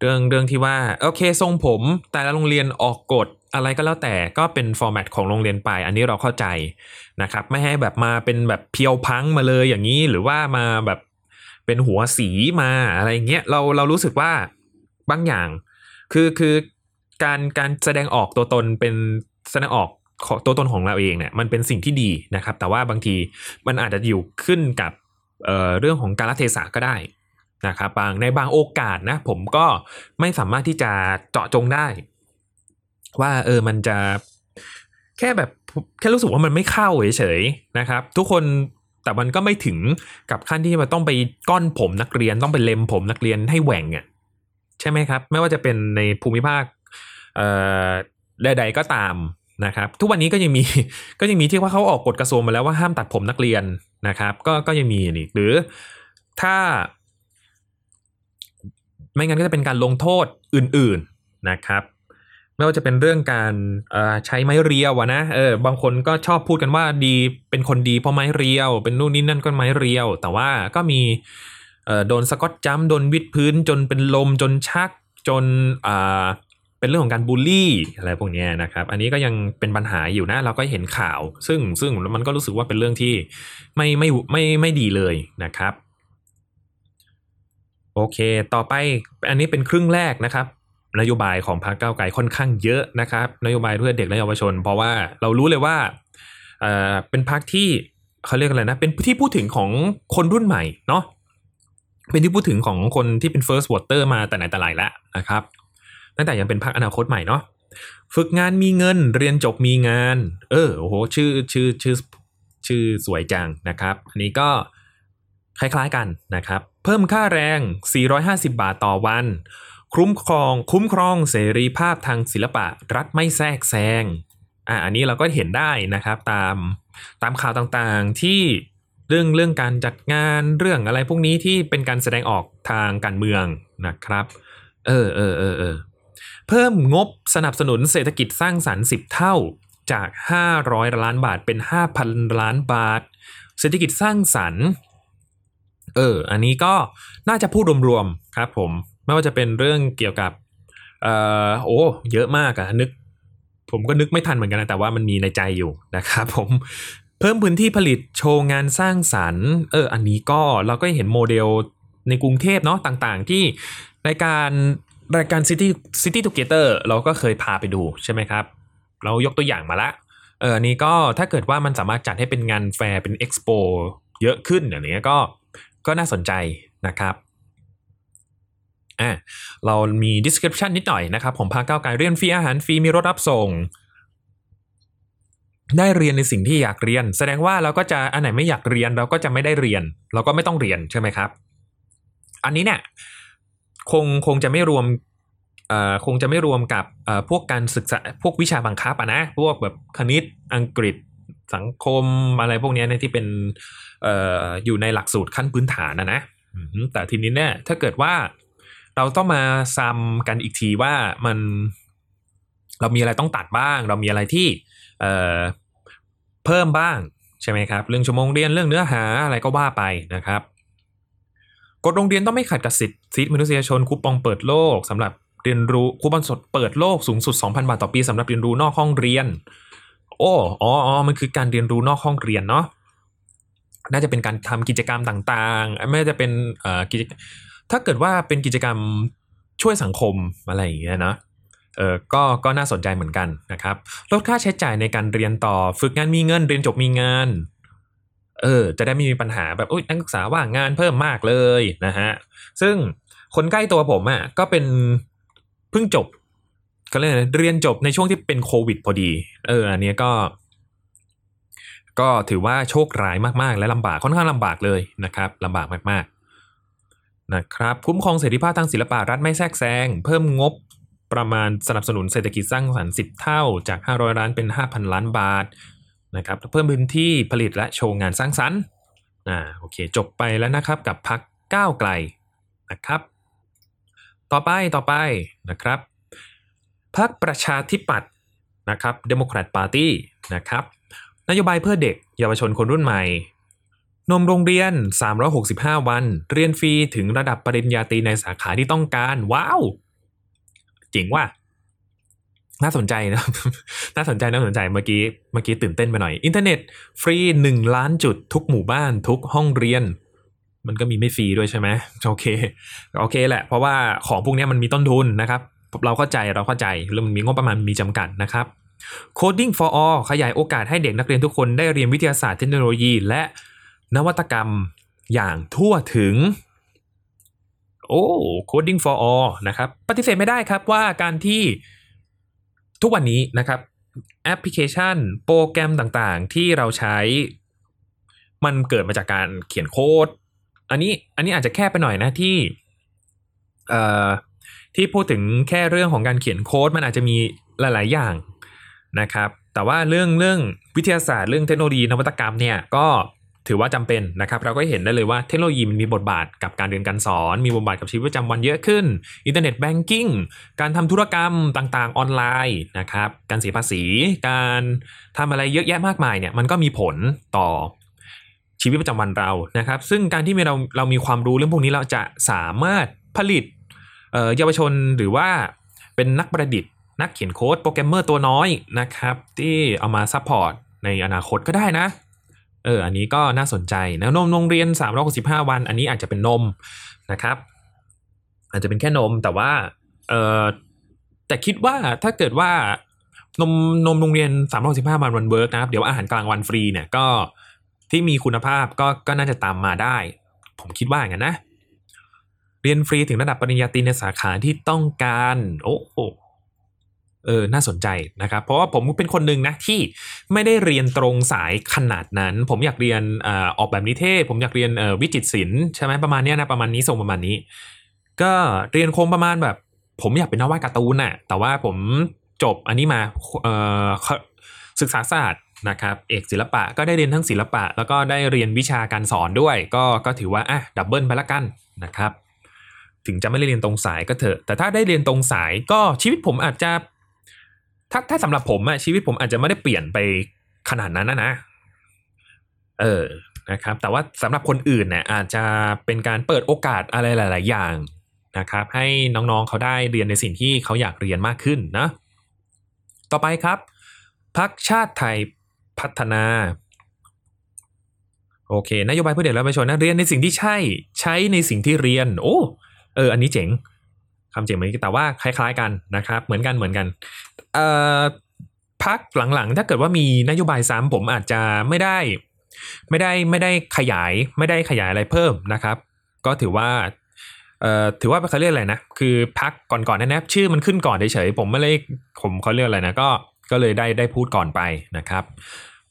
เรื่องเรื่องที่ว่าโอเคทรงผม แต่ละโรงเรียนออกกฎอะไรก็แล้วแต่ก็เป็นฟอร์แมตของโรงเรียนไป อันนี้เราเข้าใจนะครับ ไม่ให้แบบมาเป็นแบบเพียวพังมาเลยอย่างนี้หรือว่ามาแบบเป็นหัวสีมาอะไรเงี้ยเราเรารู้สึกว่าบางอย่าง คือคือการการแสดงออกตัวตนเป็น แสดงออกตัวตนของเราเองเนี่ยมันเป็นสิ่งที่ดีนะครับ แต่ว่าบางทีมันอาจจะอยู่ขึ้นกับเเรื่องของการละเทศะก็ได้นะครับบางในบางโอกาสนะผมก็ไม่สามารถที่จะเจาะจงได้ ว่าเออมันจะแค่แบบแค่รู้สึกว่ามันไม่เข้าเฉยๆนะครับ ทุกคนแต่มันก็ไม่ถึงกับขั้นที่มันต้องไปก้อนผมนักเรียนต้องไปเล็มผมนักเรียนให้แหว่งอะใช่ไหมครับ ไม่ว่าจะเป็นในภูมิภาค ใด ๆ ก็ตามนะครับ ทุกวันนี้ก็ยังมีก็ยังมีที่ว่าเขาออกกฎกระทรวงมาแล้วว่าห้ามตัดผมนักเรียนนะครับ ก็ก็ยังมีนี่หรือถ้า ไม่งั้นก็จะเป็นการลงโทษอื่น ๆนะครับไม่ว่าจะเป็นเรื่องการใช้ไม้เรียวอะนะเออบางคนก็ชอบพูดกันว่าดีเป็นคนดีเพราะไม้เรียว เป็นนู่นนี่นั่นก็ไม้เรียว แต่ว่าก็มีโดนสกอตจัมโดนวิดพื้นจนเป็นลมจนชักจนอ่า เป็นเรื่องของการบูลลี่อะไรพวกนี้นะครับ อันนี้ก็ยังเป็นปัญหาอยู่นะ เราก็เห็นข่าว ซึ่งซึ่งมันก็รู้สึกว่าเป็นเรื่องที่ไม่ไม่ไม่ไม่ดีเลยนะครับ โอเค ต่อไปอันนี้เป็นครึ่งแรกนะครับ นโยบายของพรรคก้าวไกลค่อนข้างเยอะนะครับ นโยบายเพื่อเด็กและเยาวชน เพราะว่าเรารู้เลยว่าเอ่อเป็นพรรคที่เขาเรียกอะไรนะ เป็นที่พูดถึงของคนรุ่นใหม่เนาะเป็นที่พูดถึงของคนที่เป็น first voter มาแต่ไหนแต่ไรแล้วนะครับ ตั้งแต่ยังเป็นพรรคอนาคตใหม่เนาะฝึกงานมีเงินเรียนจบมีงาน เออโอ้โหชื่อชื่อชื่อชื่อสวยจังนะครับ อันนี้ก็คล้ายๆกันนะครับ เพิ่มค่าแรง 450 บาทต่อวัน คุ้มครอง คุ้มครองเสรีภาพทางศิลปะรัฐไม่แทรกแซงอ่าอันนี้เราก็เห็นได้นะครับตามตามข่าวต่างๆที่เรื่องเรื่องการจัดงานเรื่องอะไรพวกนี้ที่เป็นการแสดงออกทางการเมืองนะครับ เออเออเออเออ เพิ่มงบสนับสนุนเศรษฐกิจสร้างสรรค์ 10 เท่าจาก 500 ล้านบาทเป็น 5,000 ล้านบาท เศรษฐกิจสร้างสรรค์ เออ อันนี้ก็น่าจะพูดรวมๆครับผม ไม่ว่าจะเป็นเรื่องเกี่ยวกับ เอ่อ โอ้ เยอะมากอะนึก ผมก็นึกไม่ทันเหมือนกันนะ แต่ว่ามันมีในใจอยู่นะครับผม เพิ่มพื้นที่ผลิตโชว์งานสร้างสรรค์ เออ อันนี้ก็เราก็เห็นโมเดลในกรุงเทพเนาะต่างๆ ที่รายการ รายการ City City Together เราก็เคยพาไปดูใช่ไหมครับ เรายกตัวอย่างมาละเออนี้ก็ถ้าเกิดว่ามันสามารถจัดให้เป็นงานแฟร์เป็นเอ็กซ์โปเยอะขึ้นอย่างนี้ก็ก็น่าสนใจนะครับอะเรามี description นิดหน่อยนะครับผมพาก้าวไกลเรียนฟรีอาหารฟรีมีรถรับส่ง ได้เรียนในสิ่งที่อยากเรียน แสดงว่าเราก็จะอันไหนไม่อยากเรียนเราก็จะไม่ได้เรียน เราก็ไม่ต้องเรียนใช่ไหมครับ อันนี้เนี่ย คงคงจะไม่รวมเอ่อคงจะไม่รวมกับเอ่อพวกการศึกษาพวกวิชาบังคับอะนะ พวกแบบคณิตอังกฤษสังคมอะไรพวกเนี้ยเนี่ยที่เป็นเอ่ออยู่ในหลักสูตรขั้นพื้นฐานนะนะแต่ทีนี้เนี่ยถ้าเกิดว่าเราต้องมาซ้ำกันอีกทีว่ามันเรามีอะไรต้องตัดบ้าง เรามีอะไรที่เอ่อเพิ่มบ้างใช่ไหมครับ เรื่องชั่วโมงเรียนเรื่องเนื้อหาอะไรก็ว่าไปนะครับ กฎโรงเรียนต้องไม่ขัดกับสิทธิมนุษยชนคูปองเปิดโลกสำหรับเรียนรู้คูปองสดเปิดโลกสูงสุด 2,000 บาทต่อปีสำหรับเรียนรู้นอกห้องเรียน โอ้อ๋ออ๋อมันคือการเรียนรู้นอกห้องเรียนเนาะน่าจะเป็นการทำกิจกรรมต่างๆ ไม่ว่าจะเป็นเอ่อกิจถ้าเกิดว่าเป็นกิจกรรมช่วยสังคมอะไรอย่างเงี้ยนะเออก็ก็น่าสนใจเหมือนกันนะครับลดค่าใช้จ่ายในการเรียนต่อฝึกงานมีเงินเรียนจบมีงาน เออ จะได้ไม่มีปัญหาแบบอุ้ยนักศึกษาว่างงานเพิ่มมากเลยนะฮะ ซึ่งคนใกล้ตัวผมอะ่ะก็เป็นเพิ่งจบก็เลยเรียนจบในช่วงที่เป็นโควิดพอดี เออ อันนี้ก็ ก็ถือว่าโชคร้ายมากๆ และลำบากค่อนข้างลำบากเลยนะครับลำบากมากๆ นะครับคุ้มครองเสรีภาพทางศิลปะรัฐไม่แทรกแซงเพิ่มงบประมาณสนับสนุนเศรษฐกิจสร้างสรรค์10 เท่าจาก 500 ล้านเป็น 5,000 ล้านบาท นะครับเพิ่มพื้นที่ผลิตและโชว์งานสร้างสรรค์อ่าโอเคจบไปแล้วนะครับกับพักก้าวไกลนะครับ ต่อไปต่อไปนะครับพักประชาธิปัตย์นะครับ Democrat Party นะครับนโยบายเพื่อเด็กเยาวชนคนรุ่นใหม่ นมโรงเรียน 365 วัน เรียนฟรีถึงระดับปริญญาตรีในสาขาที่ต้องการ ว้าวเจ๋งว่ะ น่าสนใจนะ น่าสนใจน่าสนใจเมื่อกี้เมื่อกี้ตื่นเต้นไปหน่อย อินเทอร์เน็ตฟรีหนึ่งล้านจุดทุกหมู่บ้านทุกห้องเรียน มันก็มีไม่ฟรีด้วยใช่ไหมโอเคโอเคแหละ เพราะว่าของพวกนี้มันมีต้นทุนนะครับ เราเข้าใจเราเข้าใจเรื่อมันมีงบประมาณมีจำกัดนะครับ Coding for all ขยายโอกาสให้เด็กนักเรียนทุกคนได้เรียนวิทยาศาสตร์เทคโนโลยี และนวัตกรรมอย่างทั่วถึงโอ้ Coding for all นะครับ ปฏิเสธไม่ได้ครับว่าการที่ ทุกวันนี้นะครับแอปพลิเคชันโปรแกรมต่างๆ ที่เราใช้ มันเกิดมาจากการเขียนโค้ด อันนี้อันนี้อาจจะแค่ไปหน่อยนะที่เอ่อที่พูดถึงแค่เรื่องของการเขียนโค้ดมันอาจจะมีหลาย ๆ อย่างนะครับ แต่ว่าเรื่องเรื่องวิทยาศาสตร์เรื่องเทคโนโลยีนวัตกรรมเนี่ยก็ ถือว่าจำเป็นนะครับ เราก็เห็นได้เลยว่าเทคโนโลยีมันมีบทบาทกับการเรียนการสอน มีบทบาทกับชีวิตประจำวันเยอะขึ้นอินเทอร์เน็ตแบงกิ้งการทำธุรกรรมต่างๆออนไลน์นะครับ การเสียภาษี การทำอะไรเยอะแยะมากมายเนี่ยมันก็มีผลต่อชีวิตประจำวันเรานะครับ ซึ่งการที่เราเรามีความรู้เรื่องพวกนี้เราจะสามารถผลิตเยาวชนหรือว่าเป็นนักประดิษฐ์ นักเขียนโค้ดโปรแกรมเมอร์ตัวน้อยนะครับ ที่เอามา support ในอนาคตก็ได้นะ เอออันนี้ก็น่าสนใจนะนมโรงเรียน365วัน อันนี้อาจจะเป็นนมนะครับ อาจจะเป็นแค่นมแต่ว่าเออแต่คิดว่าถ้าเกิดว่านมนมโรงเรียน365วันมัน work นะครับ เดี๋ยวอาหารกลางวันฟรีเนี่ยก็ที่มีคุณภาพก็ก็น่าจะตามมาได้ ผมคิดว่าอย่างนั้นนะ เรียนฟรีถึงระดับปริญญาตรีในสาขาที่ต้องการ โอ้โห เออน่าสนใจนะครับ เพราะว่าผมเป็นคนหนึ่งนะที่ไม่ได้เรียนตรงสายขนาดนั้น ผมอยากเรียนอออกแบบนิเทศ ผมอยากเรียนวิจิตรศิลป์ใช่ไหมประมาณเนี้ยนะประมาณนี้ทรงประมาณนี้ ก็เรียนคงประมาณแบบ ผมอยากเป็นนักวาดการ์ตูนน่ะแต่ว่าผมจบอันนี้มาศึกษาศาสตร์นะครับเอกศิลปะก็ได้เรียนทั้งศิลปะ แล้วก็ได้เรียนวิชาการสอนด้วย ก็ก็ถือว่าอะดับเบิลไปละกันนะครับ ถึงจะไม่ได้เรียนตรงสายก็เถอะ แต่ถ้าได้เรียนตรงสายก็ชีวิตผมอาจจะ ถ้าถ้าสำหรับผมอะชีวิตผมอาจจะไม่ได้เปลี่ยนไปขนาดนั้นนะนะ เออนะครับ แต่ว่าสำหรับคนอื่นเนี่ยอาจจะเป็นการเปิดโอกาสอะไรหลาย ๆ อย่างนะครับ ให้น้องๆเขาได้เรียนในสิ่งที่เขาอยากเรียนมากขึ้นนะต่อไปครับพักชาติไทยพัฒนาโอเคนโยบายเพื่อเด็กและเยาวชนนะเรียนในสิ่งที่ใช่ใช้ในสิ่งที่เรียน โอ้เออ อันนี้เจ๋งคำเจ๋งเหมือนกันแต่ว่าคล้าย ๆ กันนะครับ เหมือนกันเหมือนกัน เอ่อพักหลังๆ ถ้าเกิดว่ามีนโยบายซ้ำผมอาจจะไม่ได้ ไม่ได้ไม่ได้ขยายไม่ได้ขยายอะไรเพิ่มนะครับ ก็ถือว่าเอ่อถือว่าเขาเรียกอะไรนะ คือพักก่อนๆนั่นะชื่อมันขึ้นก่อนเฉยๆผมไม่ได้ผมเขาเรียกอะไรนะก็ก็เลยได้ได้พูดก่อนไปนะครับ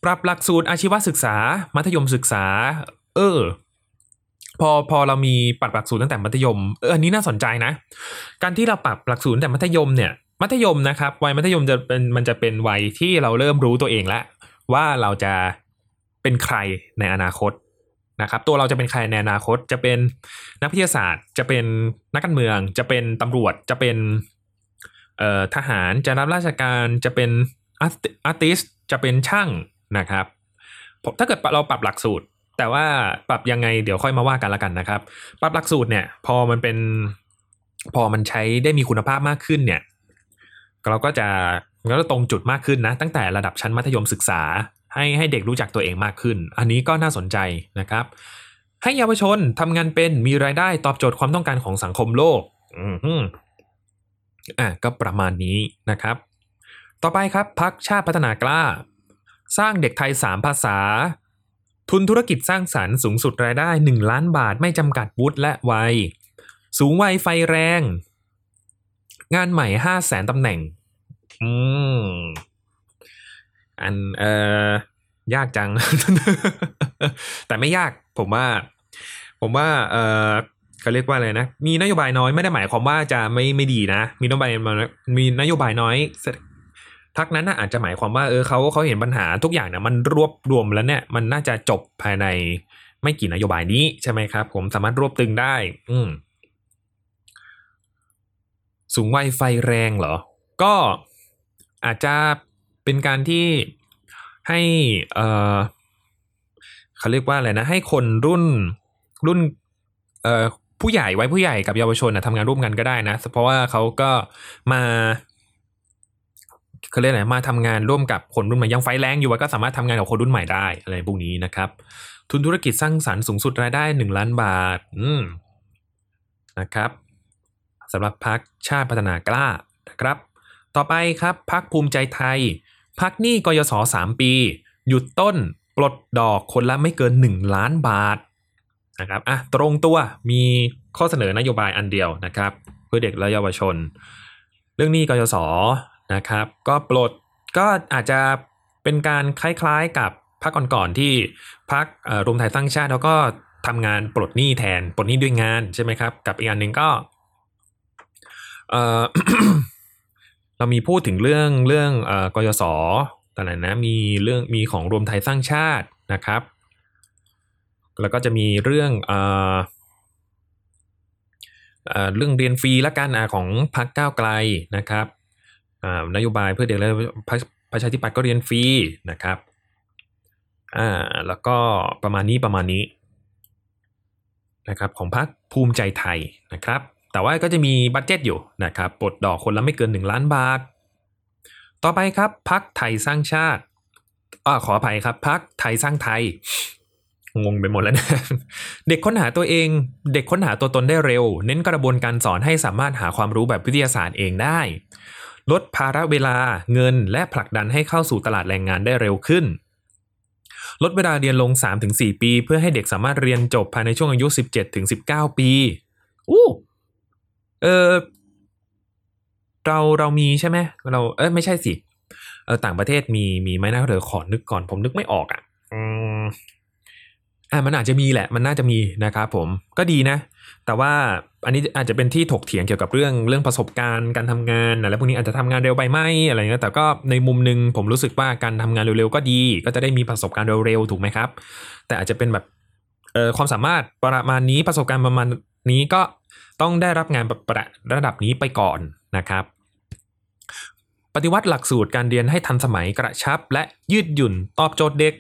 ปรับหลักสูตรอาชีวศึกษา มัธยมศึกษา เออ พอพอเรามีปรับหลักสูตรตั้งแต่มัธยมเอออันนี้น่าสนใจนะ การที่เราปรับหลักสูตรตั้งแต่มัธยมเนี่ย มัธยมนะครับวัยมัธยมจะเป็นมันจะเป็นวัยที่เราเริ่มรู้ตัวเองแล้วว่าเราจะเป็นใครในอนาคตนะครับตัวเราจะเป็นใครในอนาคตจะเป็นนักวิทยาศาสตร์ จะเป็นนักการเมือง จะเป็นตำรวจจะเป็นเอ่อทหารจะรับราชการจะเป็นอาร์ติสจะเป็นช่างนะครับถ้าเกิดเราปรับหลักสูตร แต่ว่าปรับยังไงเดี๋ยวค่อยมาว่ากันละกันนะครับ ปรับหลักสูตรเนี่ยพอมันเป็นพอมันใช้ได้มีคุณภาพมากขึ้นเนี่ย เราก็จะเราก็ตรงจุดมากขึ้นนะ ตั้งแต่ระดับชั้นมัธยมศึกษา ให้ให้เด็กรู้จักตัวเองมากขึ้น อันนี้ก็น่าสนใจนะครับ ให้เยาวชนทำงานเป็นมีรายได้ตอบโจทย์ความต้องการของสังคมโลกอืมอะก็ประมาณนี้นะครับ ต่อไปครับพักชาติพัฒนากล้า สร้างเด็กไทย 3 ภาษา ทุนธุรกิจสร้างสรรค์สูงสุดรายได้ 1 ล้านบาทไม่จำกัดวุฒิและวัย สูงวัยไฟแรง งานใหม่5 0 0แสนตำแหน่ง อืม อันเอ่อยากจัง แต่ไม่ยาก ผมว่า ผมว่า เออเขาเรียกว่าอะไรนะ มีนโยบายน้อยไม่ได้หมายความว่าจะไม่ไม่ดีนะ มีนโยบายมีนโยบายน้อยพักนั้นน่ะอาจจะหมายความว่าเออเขาเขาเห็นปัญหาทุกอย่างเนี่ยมันรวบรวมแล้วเนี่ยมันน่าจะจบภายในไม่กี่นโยบายนี้ใช่ไหมครับ ผมสามารถรวบตึงได้ อืม สูงวัยไฟแรงเหรอ ก็อาจจะเป็นการที่ให้เออเขาเรียกว่าอะไรนะ ให้คนรุ่นรุ่นเอ่อผู้ใหญ่ไว้ผู้ใหญ่กับเยาวชนนะทำงานร่วมกันก็ได้นะ เพราะว่าเขาก็มาเขาเรียกอะไรมาทำงานร่วมกับคนรุ่นใหม่ยังไฟแรงอยู่ก็สามารถทำงานกับคนรุ่นใหม่ได้อะไรพวกนี้นะครับ ทุนธุรกิจสร้างสรรค์สูงสุดรายได้หนึ่งล้านบาท อืมนะครับ สำหรับพักชาติพัฒนากล้านะครับ ต่อไปครับพักภูมิใจไทย พักหนี้กยศสามปี หยุดต้นปลดดอกคนละไม่เกิน 1 ล้านบาทนะครับอะตรงตัวมีข้อเสนอนโยบายอันเดียวนะครับเพื่อเด็กและเยาวชน เรื่องหนี้กยศนะครับ ก็ปลดก็อาจจะเป็นการคล้ายๆกับพักก่อนๆที่พักรวมไทยสร้างชาติแล้วก็ทำงานปลดหนี้แทนปลดหนี้ด้วยงานใช่ไหมครับ กับอีกอันหนึ่งก็ เรามีพูดถึงเรื่องเรื่องกยศตอนนั้นนะมีเรื่องมีของรวมไทยสร้างชาตินะครับ แล้วก็จะมีเรื่องเอ่อเรื่องเรียนฟรีละกันอะของพรรคก้าวไกลนะครับนโยบายเพื่อเด็กและประชาธิปัตย์ก็เรียนฟรีนะครับอ่าแล้วก็ประมาณนี้ประมาณนี้นะครับของพรรคภูมิใจไทยนะครับ แต่ว่าก็จะมีบัตเจ็ตอยู่นะครับปลดดอกคนละไม่เกิน 1 ล้านบาท ต่อไปครับพักไทยสร้างชาติอ่าขออภัยครับพักไทยสร้างไทย งงไปหมดแล้วนะ เด็กค้นหาตัวเอง เด็กค้นหาตัวตนได้เร็ว เน้นกระบวนการสอนให้สามารถหาความรู้แบบวิทยาศาสตร์เองได้ ลดภาระเวลาเงินและผลักดันให้เข้าสู่ตลาดแรงงานได้เร็วขึ้นลดเวลาเรียนลง 3-4 ปี เพื่อให้เด็กสามารถเรียนจบภายในช่วงอายุ 17-19 ปี อู้ เออเราเรามีใช่ไหมเราเออไม่ใช่สิเออต่างประเทศมีมีไหมนะเดี๋ยวขอนึกก่อนผมนึกไม่ออกอะอืมอ่ามันอาจจะมีแหละ มันน่าจะมีนะครับผมก็ดีนะ แต่ว่าอันนี้อาจจะเป็นที่ถกเถียงเกี่ยวกับเรื่องเรื่องประสบการณ์การทำงานอะไรพวกนี้อาจจะทำงานเร็วไปไหมอะไรเงี้ยแต่ก็ในมุมหนึ่งผมรู้สึกว่าการทำงานเร็วๆก็ดี ก็จะได้มีประสบการณ์เร็วๆถูกไหมครับ แต่อาจจะเป็นแบบเอ่อความสามารถประมาณนี้ประสบการณ์ประมาณ นี้ก็ต้องได้รับงานประระดับนี้ไปก่อนนะครับ ปฏิวัติหลักสูตรการเรียนให้ทันสมัยกระชับ และยืดหยุ่นตอบโจทย์เด็ก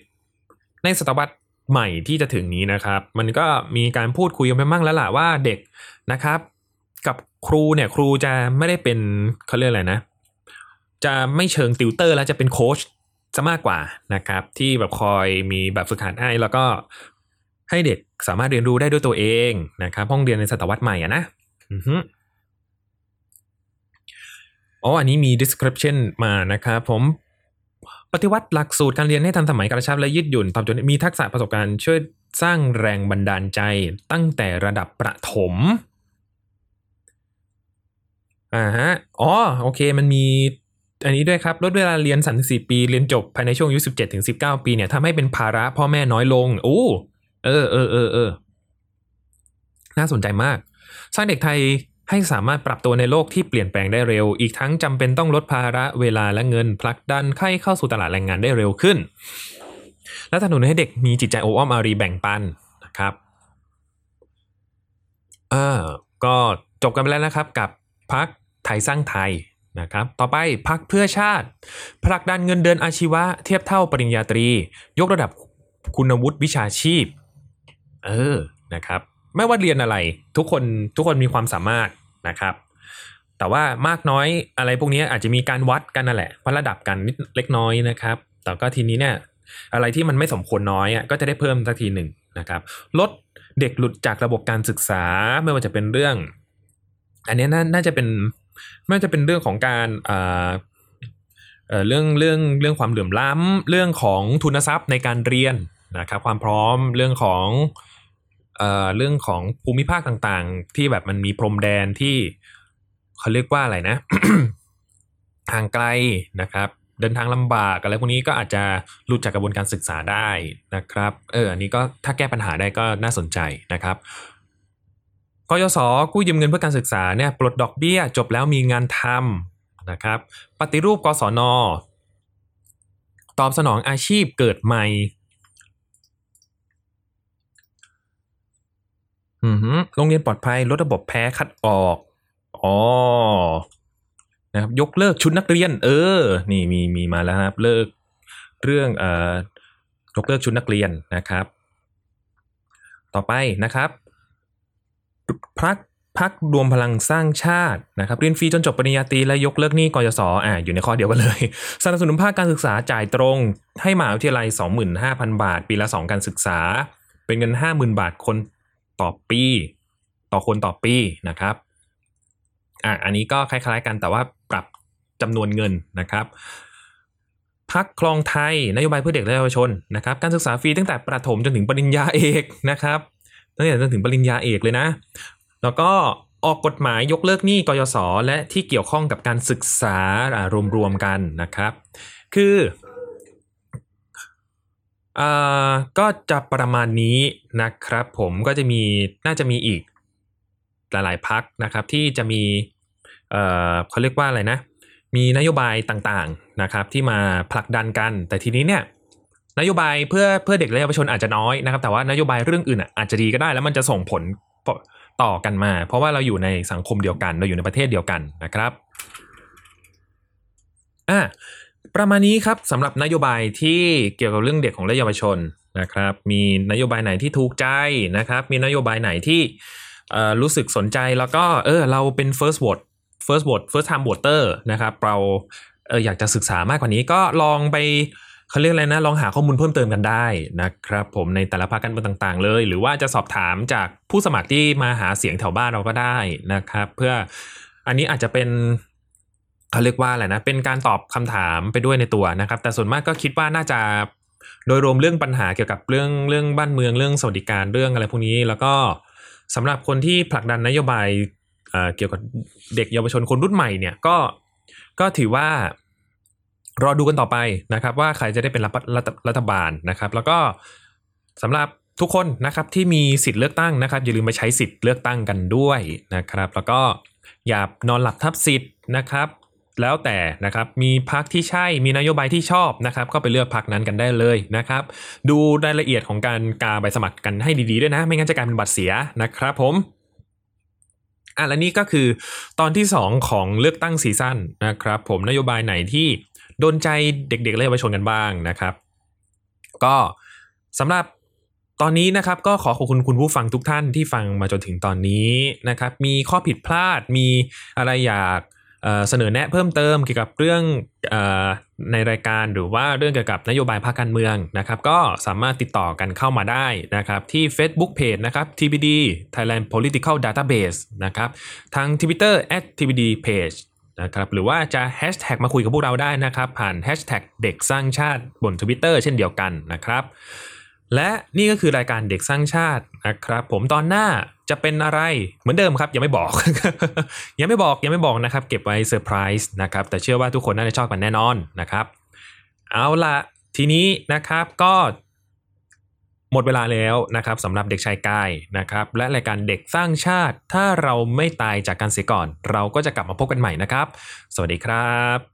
ในศตวรรษใหม่ที่จะถึงนี้นะครับ มันก็มีการพูดคุยกันไปมั่งแล้วล่ะว่าเด็กนะครับ กับครูเนี่ยครูจะไม่ได้เป็นเขาเรียกอะไรนะ จะไม่เชิงติวเตอร์แล้วจะเป็นโค้ชจะมากกว่านะครับ ที่แบบคอยมีแบบฝึกหัดให้แล้วก็ ให้เด็กสามารถเรียนรู้ได้ด้วยตัวเองนะครับห้องเรียนในศตวรรษใหม่อะนะอือฮึอ๋ออันนี้มี description มานะครับผมปฏิวัติหลักสูตรการเรียนให้ทันสมัยกระชับและยืดหยุ่นตอบโจทย์มีทักษะประสบการณ์ช่วยสร้างแรงบันดาลใจตั้งแต่ระดับประถมอ่าฮะอ๋อโอเคมันมีอันนี้ด้วยครับลดเวลาเรียน 34 ปี เรียนจบภายในช่วงอายุ17ถึง19 ปีเนี่ยทำให้เป็นภาระพ่อแม่น้อยลงโอ้ เออเออเออเออน่าสนใจมาก สร้างเด็กไทยให้สามารถปรับตัวในโลกที่เปลี่ยนแปลงได้เร็ว อีกทั้งจำเป็นต้องลดภาระเวลาและเงินผลักดันให้เข้าสู่ตลาดแรงงานได้เร็วขึ้น และสนับสนุนให้เด็กมีจิตใจโออ้อมอารีแบ่งปันนะครับเออก็จบกันไปแล้วนะครับกับพักไทยสร้างไทยนะครับ ต่อไปพักเพื่อชาติ ผลักดันเงินเดือนอาชีวะเทียบเท่าปริญญาตรี ยกระดับคุณวุฒิวิชาชีพ เออนะครับ ไม่ว่าเรียนอะไร ทุกคนทุกคนมีความสามารถนะครับ แต่ว่ามากน้อยอะไรพวกนี้อาจจะมีการวัดกันนั่นแหละวัดระดับกันนิดเล็กน้อยนะครับ แต่ก็ทีนี้เนี่ยอะไรที่มันไม่สมควรน้อยอะก็จะได้เพิ่มสักทีหนึ่งนะครับลดเด็กหลุดจากระบบการศึกษาไม่ว่าจะเป็นเรื่อง อันนี้น่าจะเป็นน่าจะเป็นเรื่องของการเอ่อเรื่องเรื่องเรื่องความเหลื่อมล้ำเรื่องของทุนทรัพย์ในการเรียนนะครับความพร้อมเรื่องของ เรื่องของภูมิภาคต่างๆ ที่แบบมันมีพรมแดนที่เขาเรียกว่าอะไรนะห่างไกลนะครับ เดินทางลำบากอะไรพวกนี้ก็อาจจะหลุดจากกระบวนการศึกษาได้นะครับ เอออันนี้ก็ถ้าแก้ปัญหาได้ก็น่าสนใจนะครับกยศกู้ยืมเงินเพื่อการศึกษาเนี่ยปลดดอกเบี้ย จบแล้วมีงานทำนะครับ ปฏิรูปกศนตอบสนองอาชีพเกิดใหม่ อือหือโรงเรียนปลอดภัยลดระบบแพ้คัดออก อ๋อ นะครับยกเลิกชุดนักเรียน เออ นี่มีมีมาแล้วครับ เลิกเรื่องเอ่อยกเลิกชุดนักเรียนนะครับ ต่อไปนะครับพักพักรวมพลังสร้างชาตินะครับเรียนฟรีจนจบปริญญาตรีและยกเลิกหนี้กยศอ่าอยู่ในข้อเดียวกันเลย สนับสนุนภาคการศึกษาจ่ายตรง ให้มหาวิทยาลัย 25,000 บาท ปีละ 2 การศึกษา เป็นเงิน 50,000 บาทคน ต่อปี ต่อคนต่อปีนะครับอะอันนี้ก็คล้ายๆกันแต่ว่าปรับจำนวนเงินนะครับพักคลองไทยนโยบายเพื่อเด็กและเยาวชนนะครับการศึกษาฟรีตั้งแต่ประถมจนถึงปริญญาเอกนะครับตั้งแต่จนถึงปริญญาเอกเลยนะ แล้วก็ออกกฎหมายยกเลิกหนี้กยศและที่เกี่ยวข้องกับการศึกษารวมๆกันนะครับ คือ อ่าก็จะประมาณนี้นะครับ ผมก็จะมีน่าจะมีอีกหลาย ๆพักนะครับที่จะมีเอ่อเขาเรียกว่าอะไรนะ มีนโยบายต่างๆนะครับที่มาผลักดันกัน แต่ทีนี้เนี่ยนโยบายเพื่อเพื่อเด็กและเยาวชนอาจจะน้อยนะครับ แต่ว่านโยบายเรื่องอื่นอะอาจจะดีก็ได้ แล้วมันจะส่งผลต่อกันมา เพราะว่าเราอยู่ในสังคมเดียวกัน เราอยู่ในประเทศเดียวกันนะครับอะ ประมาณนี้ครับสำหรับนโยบายที่เกี่ยวกับเรื่องเด็กของและเยาวชนนะครับ มีนโยบายไหนที่ถูกใจนะครับ มีนโยบายไหนที่รู้สึกสนใจแล้วก็เออเราเป็น first vote first vote first time voter นะครับเราเอออยากจะศึกษามากกว่านี้ก็ลองไปเขาเรียกอะไรนะ ลองหาข้อมูลเพิ่มเติมกันได้นะครับ ผมในแต่ละภาคการเมืองต่างๆ เลย หรือว่าจะสอบถามจากผู้สมัครที่มาหาเสียงแถวบ้านเราก็ได้นะครับ เพื่ออันนี้อาจจะเป็น เขาเรียกว่าอะไรนะ เป็นการตอบคำถามไปด้วยในตัวนะครับ แต่ส่วนมากก็คิดว่าน่าจะโดยรวมเรื่องปัญหาเกี่ยวกับเรื่องเรื่องบ้านเมืองเรื่องสวัสดิการเรื่องอะไรพวกนี้ แล้วก็สำหรับคนที่ผลักดันนโยบายเกี่ยวกับเด็กเยาวชนคนรุ่นใหม่เนี่ยก็ก็ถือว่ารอดูกันต่อไปนะครับ ว่าใครจะได้เป็นรัฐรัฐรัฐบาลนะครับ แล้วก็สำหรับทุกคนนะครับที่มีสิทธิ์เลือกตั้งนะครับ อย่าลืมไปใช้สิทธิ์เลือกตั้งกันด้วยนะครับ แล้วก็อย่านอนหลับทับสิทธิ์นะครับ แล้วแต่นะครับ มีพักที่ใช่ มีนโยบายที่ชอบนะครับ ก็ไปเลือกพักนั้นกันได้เลยนะครับ ดูรายละเอียดของการกาใบสมัครกันให้ดีๆด้วยนะ ไม่งั้นจะกลายเป็นบัตรเสียนะครับผมอะและนี่ก็คือตอนที่ 2 ของเลือกตั้งซีซั่นนะครับ ผมนโยบายไหนที่โดนใจเด็กๆและเยาวชนกันบ้างนะครับ ก็สำหรับตอนนี้นะครับก็ขอขอบคุณคุณผู้ฟังทุกท่านที่ฟังมาจนถึงตอนนี้นะครับ มีข้อผิดพลาดมีอะไรอยาก เสนอแนะเพิ่มเติมเกี่ยวกับเรื่องอในรายการหรือว่าเรื่องเกี่ยวกับนโยบายภาคการเมืองนะครับ ก็สามารถติดต่อกันเข้ามาได้นะครับที่ Facebook Page นะครับ TBD Thailand Political Database นะครับทาง Twitter @tbd page นะครับหรือว่าจะแฮชแท็กมาคุยกับพวกเราได้นะครับ ผ่านแฮชแท็กเด็กสร้างชาติบน Twitter เช่นเดียวกันนะครับ และนี่ก็คือรายการเด็กสร้างชาตินะครับผมตอนหน้าจะเป็นอะไรเหมือนเดิมครับยังไม่บอก ยังไม่บอกยังไม่บอกนะครับ เก็บไว้เซอร์ไพรส์นะครับแต่เชื่อว่าทุกคนน่าจะชอบกันแน่นอนนะครับ เอาละทีนี้นะครับก็หมดเวลาแล้วนะครับสำหรับเด็กชายกายนะครับ และรายการเด็กสร้างชาติ ถ้าเราไม่ตายจากการเสียก่อน เราก็จะกลับมาพบกันใหม่นะครับ สวัสดีครับ